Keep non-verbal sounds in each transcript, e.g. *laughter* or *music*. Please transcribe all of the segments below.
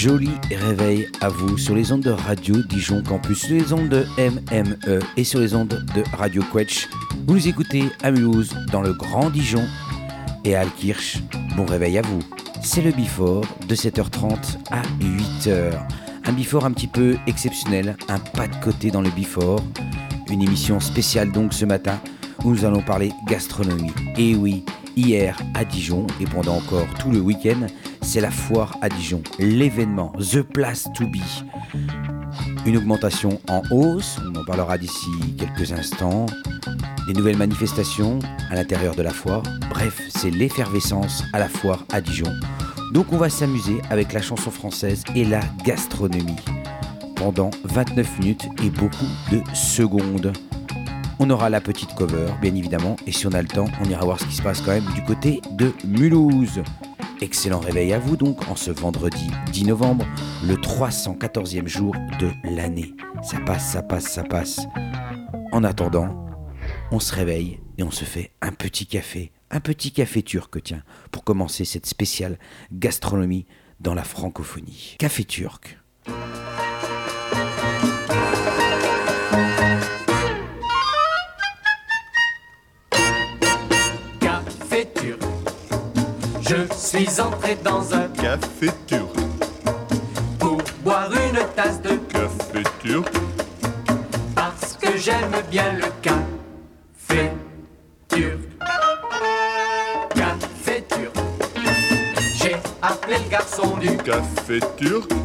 Joli réveil à vous sur les ondes de Radio Dijon Campus, sur les ondes de MME et sur les ondes de Radio Quetch. Vous nous écoutez à Mulhouse, dans le Grand Dijon et à Alkirch. Bon réveil à vous. C'est le Bifort de 7h30 à 8h. Un Bifort un petit peu exceptionnel, un pas de côté dans le Bifort. Une émission spéciale donc ce matin où nous allons parler gastronomie. Et oui, hier à Dijon et pendant encore tout le week-end, c'est la foire à Dijon, l'événement, The Place to Be. Une augmentation en hausse, on en parlera d'ici quelques instants, des nouvelles manifestations à l'intérieur de la foire, bref, c'est l'effervescence à la foire à Dijon. Donc on va s'amuser avec la chanson française et la gastronomie pendant 29 minutes et beaucoup de secondes. On aura la petite cover, bien évidemment, et si on a le temps, on ira voir ce qui se passe quand même du côté de Mulhouse. Excellent réveil à vous donc en ce vendredi 10 novembre, le 314e jour de l'année. Ça passe, ça passe, ça passe. En attendant, on se réveille et on se fait un petit café, un petit café turc, tiens, pour commencer cette spéciale gastronomie dans la francophonie. Café turc. Je suis entré dans un café turc pour boire une tasse de café turc parce que j'aime bien le café turc. Café turc. J'ai appelé le garçon du café turc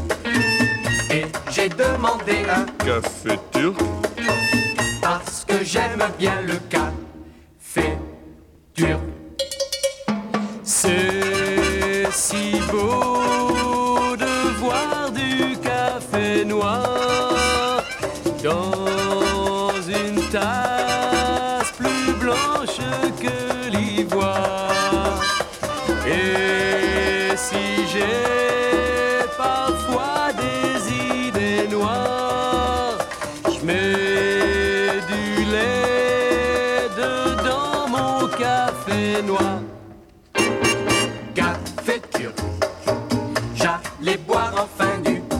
parfois des idées noires, je mets du lait dedans mon café noir.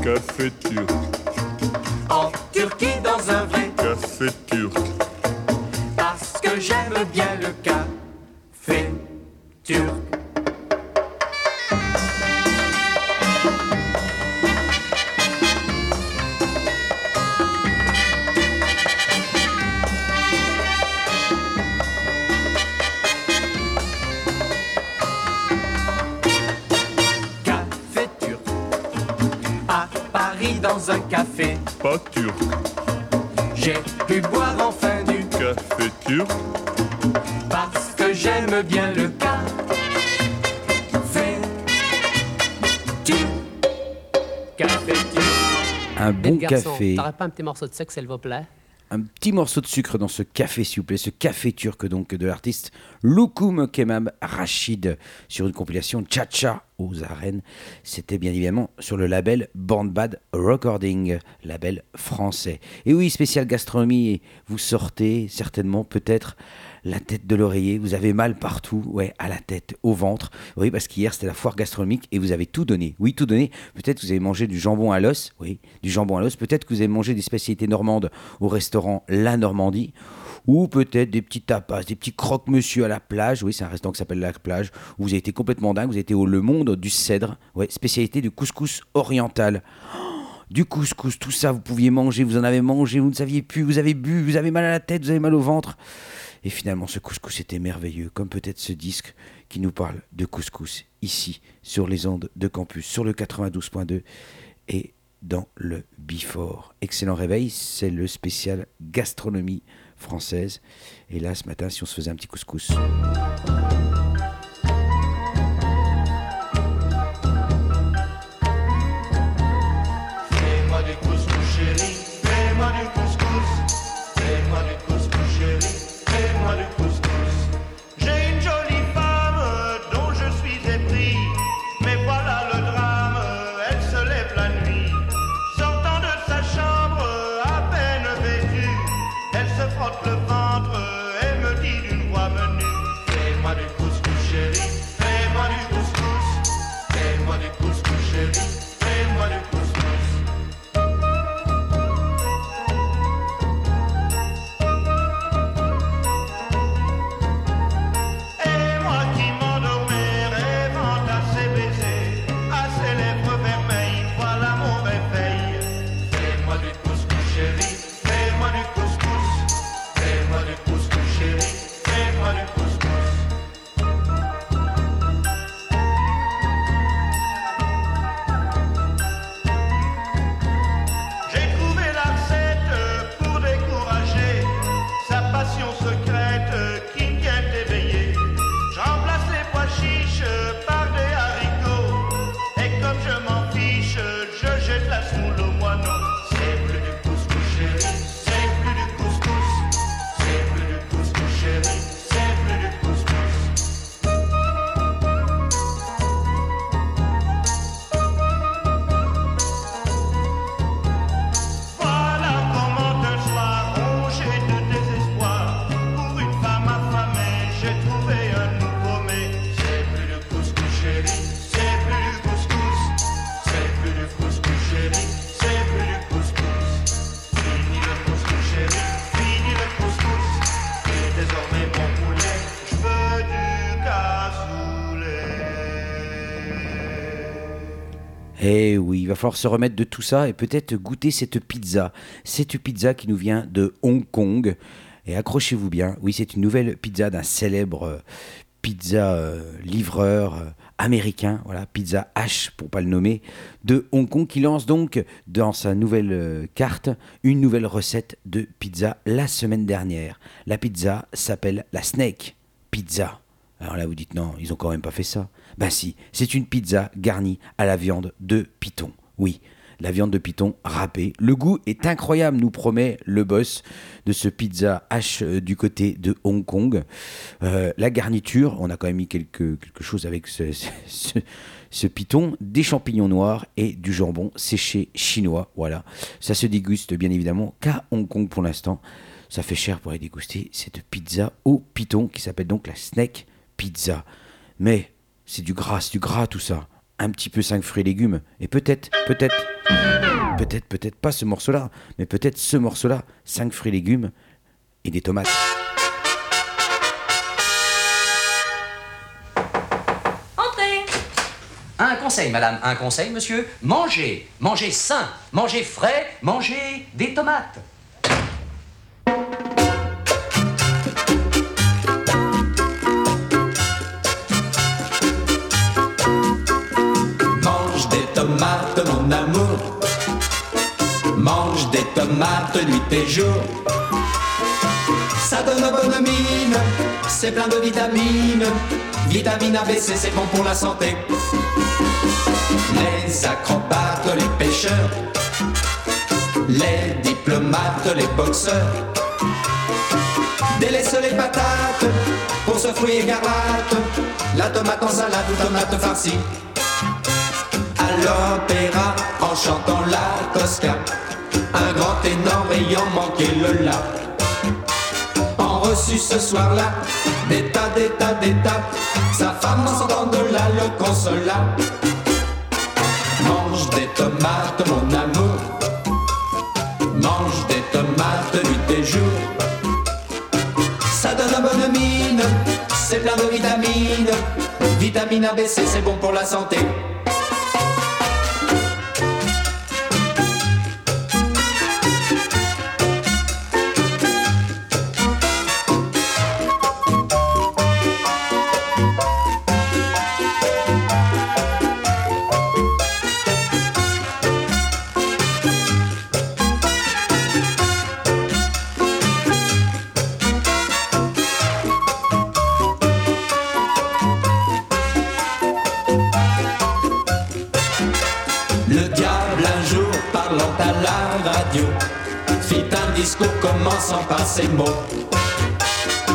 café turc. En Un bon café. T'aurais pas un petit morceau de sucre, s'il vous plaît? Un petit morceau de sucre dans ce café, s'il vous plaît, ce café turc donc de l'artiste Loukoum Kemam Rachid sur une compilation Cha-Cha aux arènes. C'était bien évidemment sur le label Bandbad Recording, label français. Et oui, spécial gastronomie, vous sortez certainement peut-être la tête de l'oreiller, vous avez mal partout, ouais, à la tête, au ventre. Oui, parce qu'hier c'était la foire gastronomique et vous avez tout donné. Oui, tout donné. Peut-être que vous avez mangé du jambon à l'os, oui, du jambon à l'os. Peut-être que vous avez mangé des spécialités normandes au restaurant La Normandie. Ou peut-être des petits tapas, des petits croque-monsieur à la plage. Oui, c'est un restaurant qui s'appelle La Plage. Vous avez été complètement dingue. Vous avez été au Le Monde du Cèdre. Ouais, spécialité du couscous oriental. du couscous, tout ça, vous pouviez manger, vous en avez mangé, vous ne saviez plus, vous avez bu, vous avez mal à la tête, vous avez mal au ventre. Et finalement, ce couscous était merveilleux, comme peut-être ce disque qui nous parle de couscous ici, sur les ondes de campus, sur le 92.2 et dans le Bifort. Excellent réveil, c'est le spécial gastronomie française. Et là, ce matin, si on se faisait un petit couscous. Il va falloir se remettre de tout ça et peut-être goûter cette pizza. Cette pizza qui nous vient de Hong Kong. Et accrochez-vous bien, oui, c'est une nouvelle pizza d'un célèbre euh, pizza euh, livreur euh, américain, voilà, Pizza H pour pas le nommer, de Hong Kong qui lance donc dans sa nouvelle carte une nouvelle recette de pizza la semaine dernière. La pizza s'appelle la Snake Pizza. Alors là vous dites non, ils ont quand même pas fait ça. Ben si, c'est une pizza garnie à la viande de python. Oui, la viande de python râpée. Le goût est incroyable, nous promet le boss de ce pizza H euh, du côté de Hong Kong. Euh, la garniture, on a quand même mis quelque, chose avec *laughs* ce, python, des champignons noirs et du jambon séché chinois. Voilà, ça se déguste bien évidemment qu'à Hong Kong pour l'instant. Ça fait cher pour aller déguster cette pizza au python qui s'appelle donc la Snake Pizza. Mais c'est du gras, du gras tout ça. Un petit peu 5 fruits et légumes. Et peut-être, peut-être, peut-être, peut-être pas ce morceau-là, mais peut-être ce morceau-là, 5 fruits et légumes et des tomates. Entrez Un conseil, madame, un conseil, monsieur. Mangez, mangez sain, mangez frais, mangez des tomates. Nuit et jour. Ça donne bonne mine, c'est plein de vitamines. Vitamine ABC, c'est bon pour la santé. Les acrobates, les pêcheurs. Les diplomates, les boxeurs. Délaisse les patates pour ce fruit écarlate. La tomate en salade ou tomate farcie à l'opéra en chantant la Tosca. Un grand ténor ayant manqué le la. En reçu ce soir-là, des tas, des tas, des tas. Sa femme en de là le consola. Mange des tomates, mon amour. Mange des tomates nuit et jour. Ça donne bonne mine, c'est plein de vitamines. Vitamine ABC, c'est bon pour la santé. Commençant par ces mots.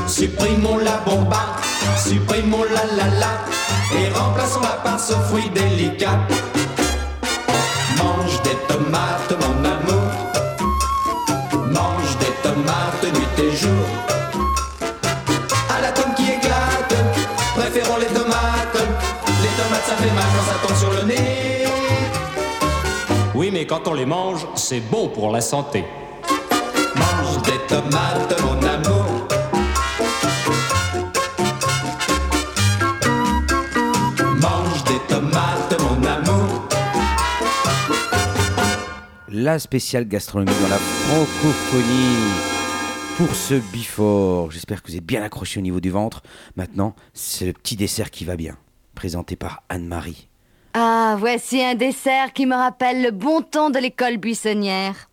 Supprimons la bomba, supprimons la la la et remplaçons-la par ce fruit délicat. Mange des tomates, mon amour. Mange des tomates nuit et jour. À la tome qui éclate, préférons les tomates. Les tomates ça fait mal quand ça tombe sur le nez. Oui, mais quand on les mange, c'est bon pour la santé. Mange des tomates, mon amour. Mange des tomates, mon amour. La spéciale gastronomie dans la francophonie pour ce bifort. J'espère que vous êtes bien accrochés au niveau du ventre. Maintenant, c'est le petit dessert qui va bien, présenté par Anne-Marie. Ah, voici un dessert qui me rappelle le bon temps de l'école buissonnière.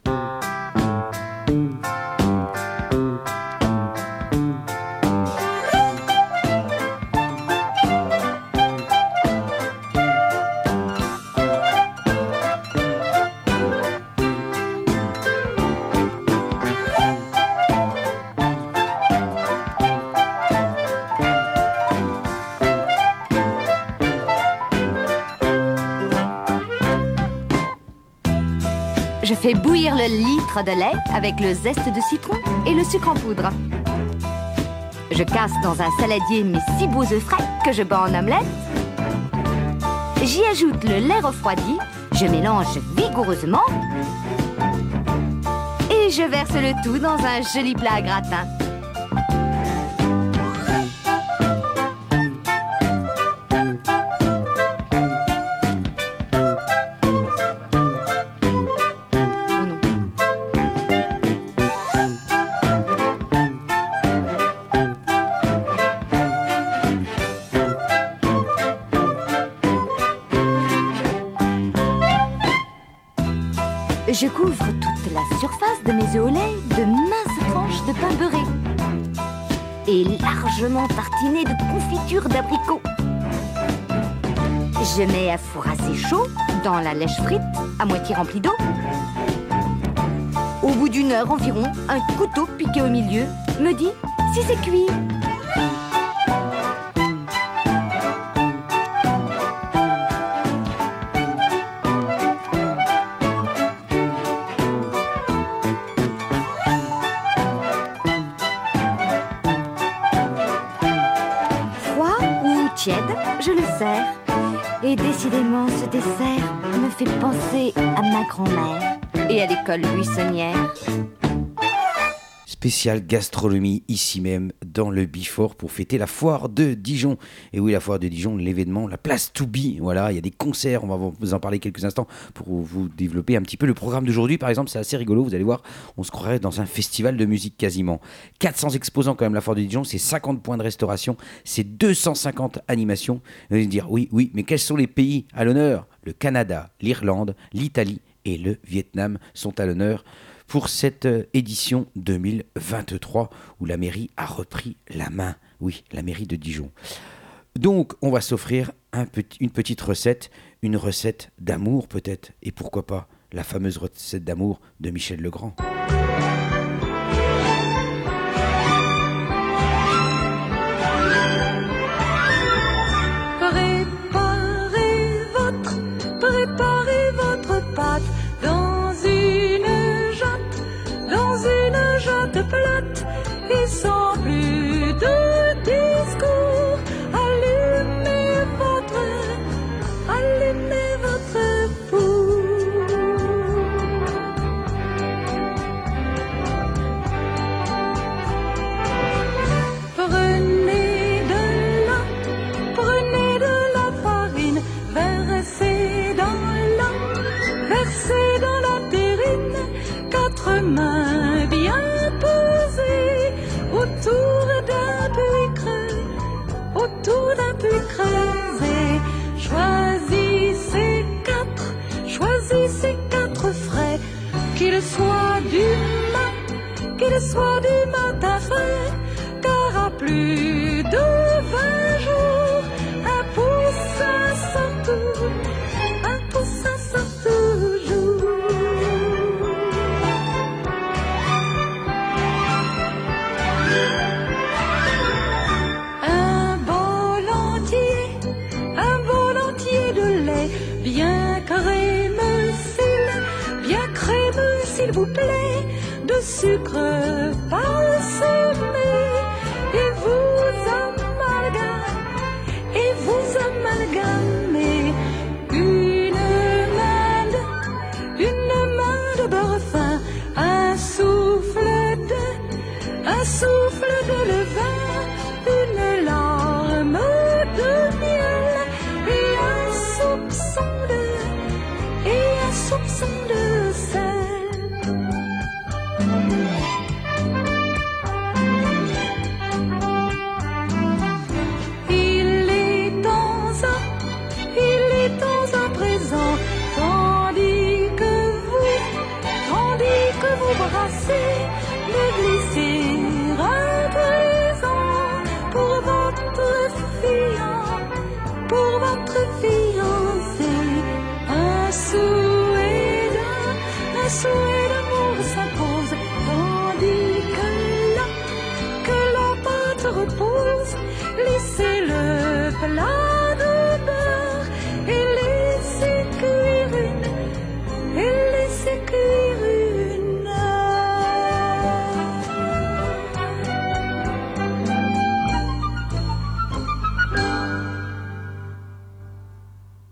Fais bouillir le litre de lait avec le zeste de citron et le sucre en poudre. Je casse dans un saladier mes six beaux œufs frais que je bats en omelette. J'y ajoute le lait refroidi, je mélange vigoureusement et je verse le tout dans un joli plat à gratin. Je couvre toute la surface de mes œufs au lait de minces tranches de pain beurré et largement tartinées de confiture d'abricot. Je mets à four assez chaud dans la lèche frite à moitié remplie d'eau. Au bout d'une heure environ, un couteau piqué au milieu me dit si c'est cuit. Fait penser à ma grand-mère et à l'école buissonnière. Spéciale gastronomie ici même dans le Bifort pour fêter la foire de Dijon. Et oui, la foire de Dijon, l'événement, la place to be. Voilà, il y a des concerts, on va vous en parler quelques instants pour vous développer un petit peu le programme d'aujourd'hui. Par exemple, c'est assez rigolo, vous allez voir, on se croirait dans un festival de musique quasiment. 400 exposants quand même, la foire de Dijon, c'est 50 points de restauration, c'est 250 animations. Vous allez me dire, oui, oui, mais quels sont les pays à l'honneur? Le Canada, l'Irlande, l'Italie et le Vietnam sont à l'honneur pour cette euh, édition 2023 où la mairie a repris la main. Oui, la mairie de Dijon. Donc, on va s'offrir une petite recette, une recette d'amour peut-être, et pourquoi pas la fameuse recette d'amour de Michel Legrand. Préparez votre, préparez votre pâte plate et sans plus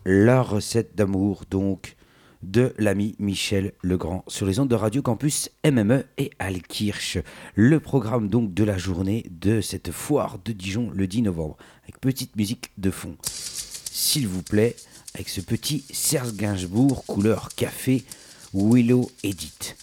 La recette d'amour, donc, de l'ami Michel Legrand sur les ondes de Radio Campus MME et Alkirch. Le programme donc de la journée de cette foire de Dijon le 10 novembre, avec petite musique de fond. S'il vous plaît, avec ce petit Serge Gainsbourg couleur café Willow Edit.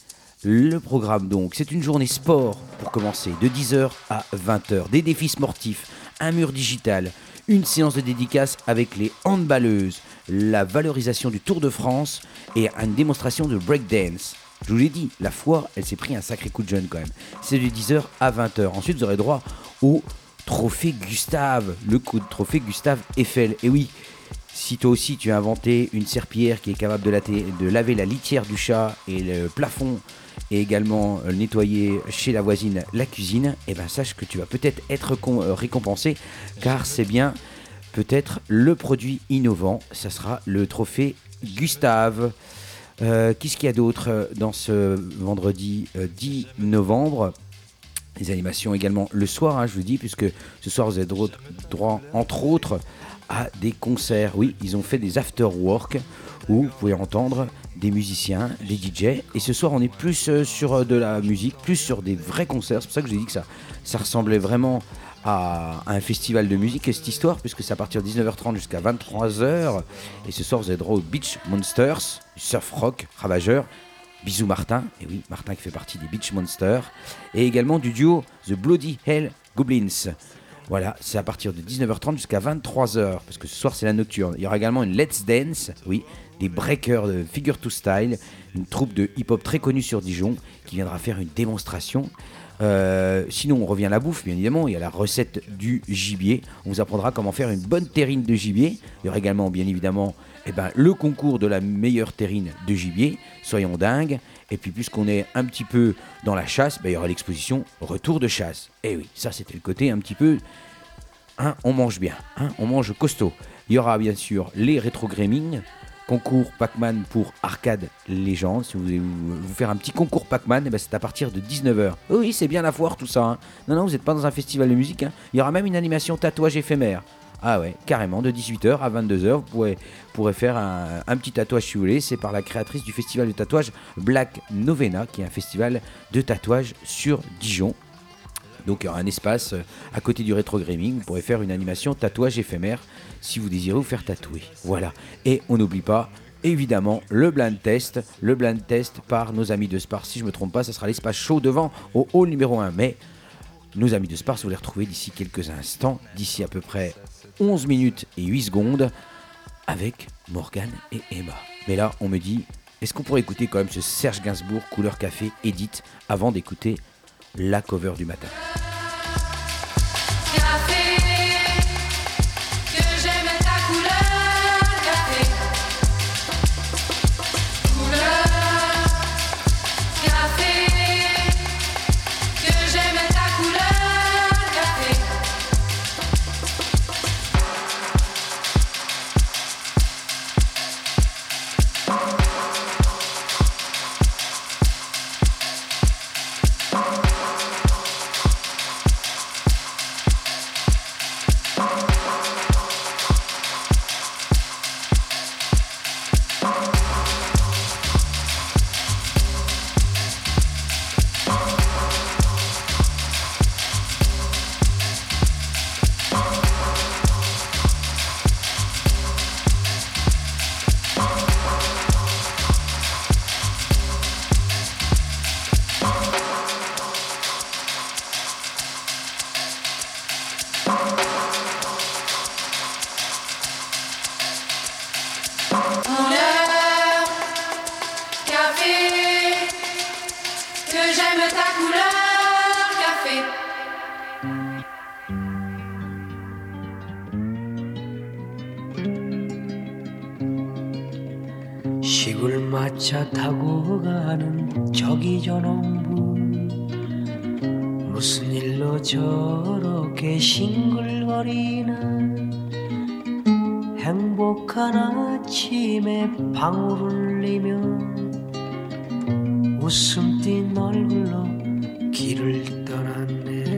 Le programme donc, c'est une journée sport pour commencer de 10h à 20h. Des défis sportifs, un mur digital, une séance de dédicace avec les handballeuses la valorisation du Tour de France et une démonstration de breakdance. Je vous l'ai dit, la foi, elle s'est pris un sacré coup de jeune quand même. C'est de 10h à 20h. Ensuite, vous aurez droit au trophée Gustave, le coup de trophée Gustave Eiffel. Et oui, si toi aussi tu as inventé une serpillière qui est capable de, laver la litière du chat et le plafond et également euh, nettoyer chez la voisine la cuisine, eh ben sache que tu vas peut-être être euh, récompensé car c'est bien peut-être le produit innovant. Ça sera le trophée Gustave. Euh, Qu'est-ce qu'il y a d'autre euh, dans ce vendredi euh, 10 novembre? Les animations également le soir, hein, je vous dis, puisque ce soir vous avez droit, entre autres, à des concerts. Oui, ils ont fait des after-work où vous pouvez entendre des musiciens, des DJ. Et ce soir, on est plus euh, sur euh, de la musique, plus sur des vrais concerts. C'est pour ça que j'ai dit que ça ressemblait vraiment à un festival de musique, cette histoire, puisque c'est à partir de 19h30 jusqu'à 23h. Et ce soir, vous avez droit Beach Monsters, surf rock ravageur. Bisous Martin, et oui, Martin qui fait partie des Beach Monsters, et également du duo The Bloody Hell Goblins. Voilà, c'est à partir de 19h30 jusqu'à 23h, parce que ce soir c'est la nocturne. Il y aura également une Let's Dance, oui, des breakers de Figure to Style, une troupe de hip-hop très connue sur Dijon, qui viendra faire une démonstration. Euh, sinon, on revient à la bouffe, bien évidemment. Il y a la recette du gibier. On vous apprendra comment faire une bonne terrine de gibier. Il y aura également, bien évidemment, eh ben, le concours de la meilleure terrine de gibier. Soyons dingues. Et puis, puisqu'on est un petit peu dans la chasse, ben, il y aura l'exposition Retour de chasse. Et oui, ça, c'était le côté un petit peu. hein, on mange bien, hein, on mange costaud. Il y aura bien sûr les rétro gaming, concours Pac-Man pour Arcade Légende. Si vous voulez vous, faire un petit concours Pac-Man, eh ben, c'est à partir de 19h. Oui, c'est bien la foire tout ça. hein. Non, non, vous n'êtes pas dans un festival de musique. hein. Il y aura même une animation tatouage éphémère. Ah ouais, carrément, de 18h à 22h, vous pourrez, pourrez faire un, petit tatouage si vous voulez. C'est par la créatrice du festival de tatouage Black Novena, qui est un festival de tatouage sur Dijon. Donc il y aura un espace euh, à côté du rétro gaming. Vous pourrez faire une animation tatouage éphémère si vous désirez vous faire tatouer. Voilà. Et on n'oublie pas, évidemment, le blind test. Le blind test par nos amis de Spar. Si je ne me trompe pas, ça sera l'espace chaud devant au hall numéro 1. Mais nos amis de Spars, vous les retrouvez d'ici quelques instants, d'ici à peu près 11 minutes et 8 secondes, avec Morgane et Emma. Mais là, on me dit, est-ce qu'on pourrait écouter quand même ce Serge Gainsbourg couleur café Edith avant d'écouter la cover du matin? 타고 가는 저기 저놈부 무슨 일로 저렇게 싱글거리나? 행복한 아침에 방울 울리며 웃음 띤 얼굴로 길을 떠났네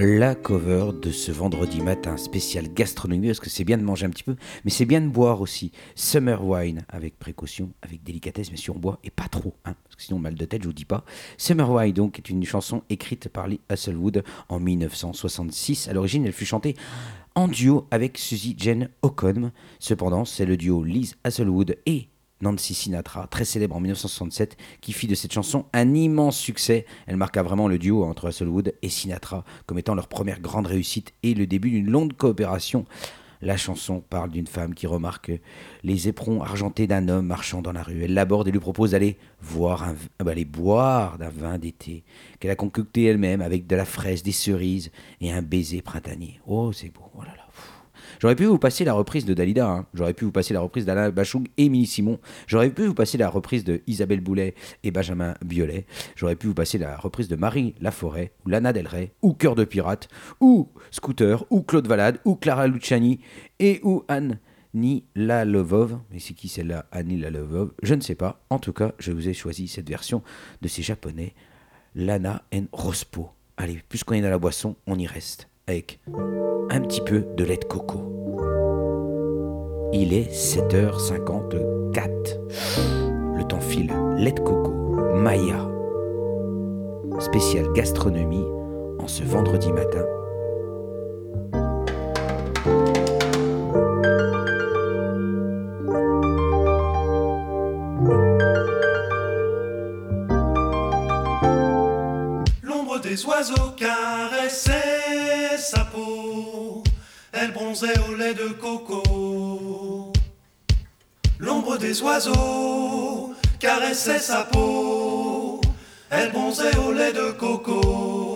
La cover de ce vendredi matin spécial gastronomie, parce que c'est bien de manger un petit peu, mais c'est bien de boire aussi. Summer wine, avec précaution, avec délicatesse, mais si on boit, et pas trop, hein, parce que sinon mal de tête, je vous dis pas. Summer wine, donc, est une chanson écrite par Lee Hasselwood en 1966. À l'origine, elle fut chantée en duo avec Suzy Jane Ocombe. Cependant, c'est le duo Liz Hasselwood et Nancy Sinatra, très célèbre en 1967, qui fit de cette chanson un immense succès. Elle marqua vraiment le duo entre Hasselwood et Sinatra comme étant leur première grande réussite et le début d'une longue coopération. La chanson parle d'une femme qui remarque les éperons argentés d'un homme marchant dans la rue. Elle l'aborde et lui propose d'aller voir un, v- bah, boire d'un vin d'été qu'elle a concocté elle-même avec de la fraise, des cerises et un baiser printanier. Oh, c'est beau. Oh là. J'aurais pu vous passer la reprise de Dalida, hein. j'aurais pu vous passer la reprise d'Alain Bachung et Émilie Simon, j'aurais pu vous passer la reprise de Isabelle Boulet et Benjamin Biolay, j'aurais pu vous passer la reprise de Marie Laforêt, ou Lana Del Rey, ou Cœur de Pirate, ou Scooter, ou Claude Valade, ou Clara Luciani, et ou Anne ni la mais c'est qui celle-là, Annie la Lovov Je ne sais pas. En tout cas, je vous ai choisi cette version de ces japonais, Lana and Rospo. Allez, puisqu'on est dans la boisson, on y reste avec un petit peu de lait de coco. Il est 7h54. Le temps file. Lait de coco, Maya. Spécial gastronomie en ce vendredi matin. L'ombre des oiseaux caressait sa peau, elle bronzait au lait de coco. L'ombre des oiseaux caressait sa peau, elle bronzait au lait de coco.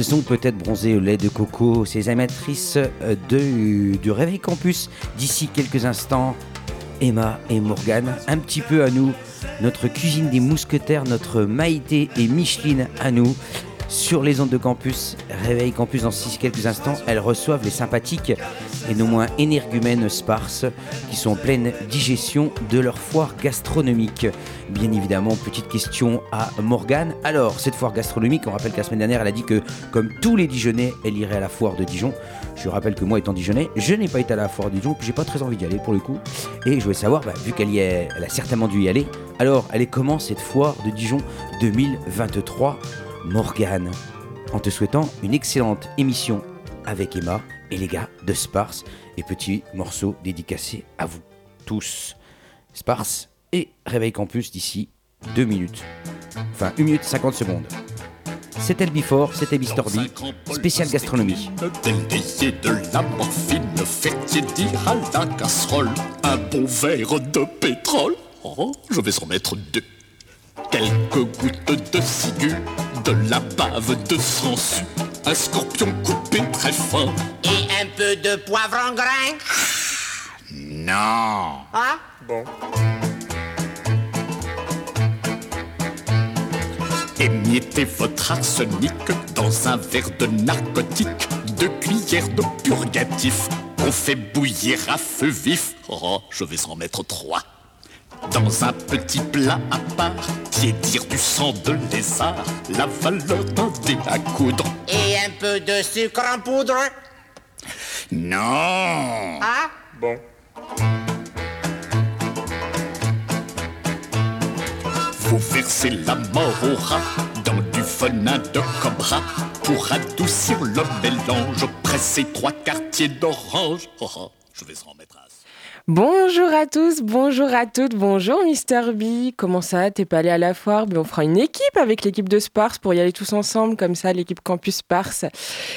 Elles ont peut-être bronzé au lait de coco, ces amatrices euh, de, du Réveil Campus. D'ici quelques instants, Emma et Morgane, un petit peu à nous, notre cuisine des mousquetaires, notre Maïté et Micheline à nous. Sur les ondes de campus, Réveil Campus dans six quelques instants, elles reçoivent les sympathiques et non moins énergumènes Sparse qui sont en pleine digestion de leur foire gastronomique. Bien évidemment, petite question à Morgane. Alors, cette foire gastronomique, on rappelle que la semaine dernière, elle a dit que comme tous les Dijonnais, elle irait à la foire de Dijon. Je rappelle que moi, étant Dijonnais, je n'ai pas été à la foire de Dijon, puis j'ai pas très envie d'y aller pour le coup. Et je voulais savoir, bah, vu qu'elle y a certainement dû y aller, alors elle est comment cette foire de Dijon 2023 Morgane, en te souhaitant une excellente émission avec Emma et les gars de Sparse et petit morceau dédicacé à vous tous. Sparse et Réveil Campus d'ici deux minutes. Enfin, 1 minute 50 secondes. C'était le Before, c'était Mister B, spécial gastronomie. De la morphine, fait tiédir à la casserole. Un bon verre de pétrole. Oh, je vais en mettre deux. Quelques gouttes de ciguë, de la bave de sangsue. Un scorpion coupé très fin. Et un peu de poivre en grain Non. Ah Bon. Émiettez votre arsenic dans un verre de narcotique, deux cuillères de purgatif qu'on fait bouillir à feu vif. Oh, je vais en mettre trois. Dans un petit plat à part, tiédir du sang de lézard, la valeur d'un dé à coudre. Et un peu de sucre en poudre? Non. Ah? Bon. Vous versez la mort au rat dans du venin de cobra pour adoucir le mélange. Pressez trois quartiers d'orange. Oh, oh, je vais en mettre un. Bonjour à tous, bonjour à toutes, bonjour Mister B. Comment ça T'es pas allé à la foire? Mais on fera une équipe avec l'équipe de Sparse pour y aller tous ensemble, comme ça, l'équipe Campus Sparse.